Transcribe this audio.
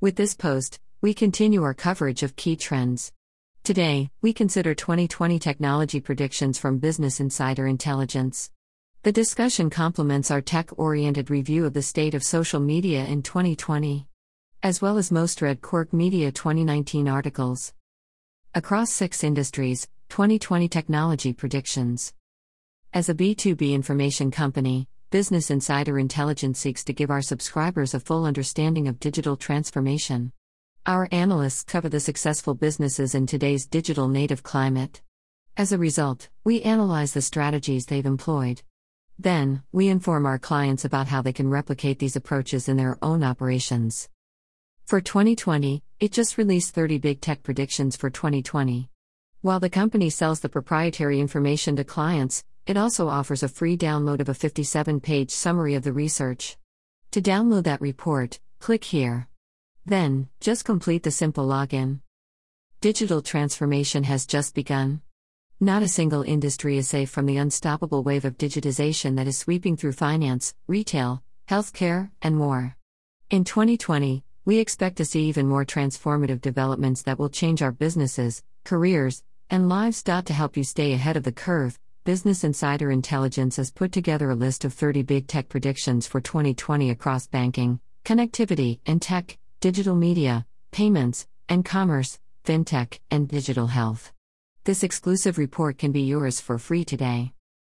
With this post, we continue our coverage of key trends. Today, we consider 2020 technology predictions from Business Insider Intelligence. The discussion complements our tech oriented review of the state of social media in 2020, as well as most read Quark Media 2019 articles. Across six industries, 2020 technology predictions. As a B2B information company, Business Insider Intelligence seeks to give our subscribers a full understanding of digital transformation. Our analysts cover the successful businesses in today's digital native climate. As a result, we analyze the strategies they've employed. Then, we inform our clients about how they can replicate these approaches in their own operations. For 2020, it just released 30 big tech predictions for 2020. While the company sells the proprietary information to clients, it also offers a free download of a 57 page summary of the research. To download that report, click here. Then, just complete the simple login. Digital transformation has just begun. Not a single industry is safe from the unstoppable wave of digitization that is sweeping through finance, retail, healthcare, and more. In 2020, we expect to see even more transformative developments that will change our businesses, careers, and lives. To help you stay ahead of the curve, Business Insider Intelligence has put together a list of 30 big tech predictions for 2020 across banking, connectivity, and tech, digital media, payments, and commerce, fintech, and digital health. This exclusive report can be yours for free today.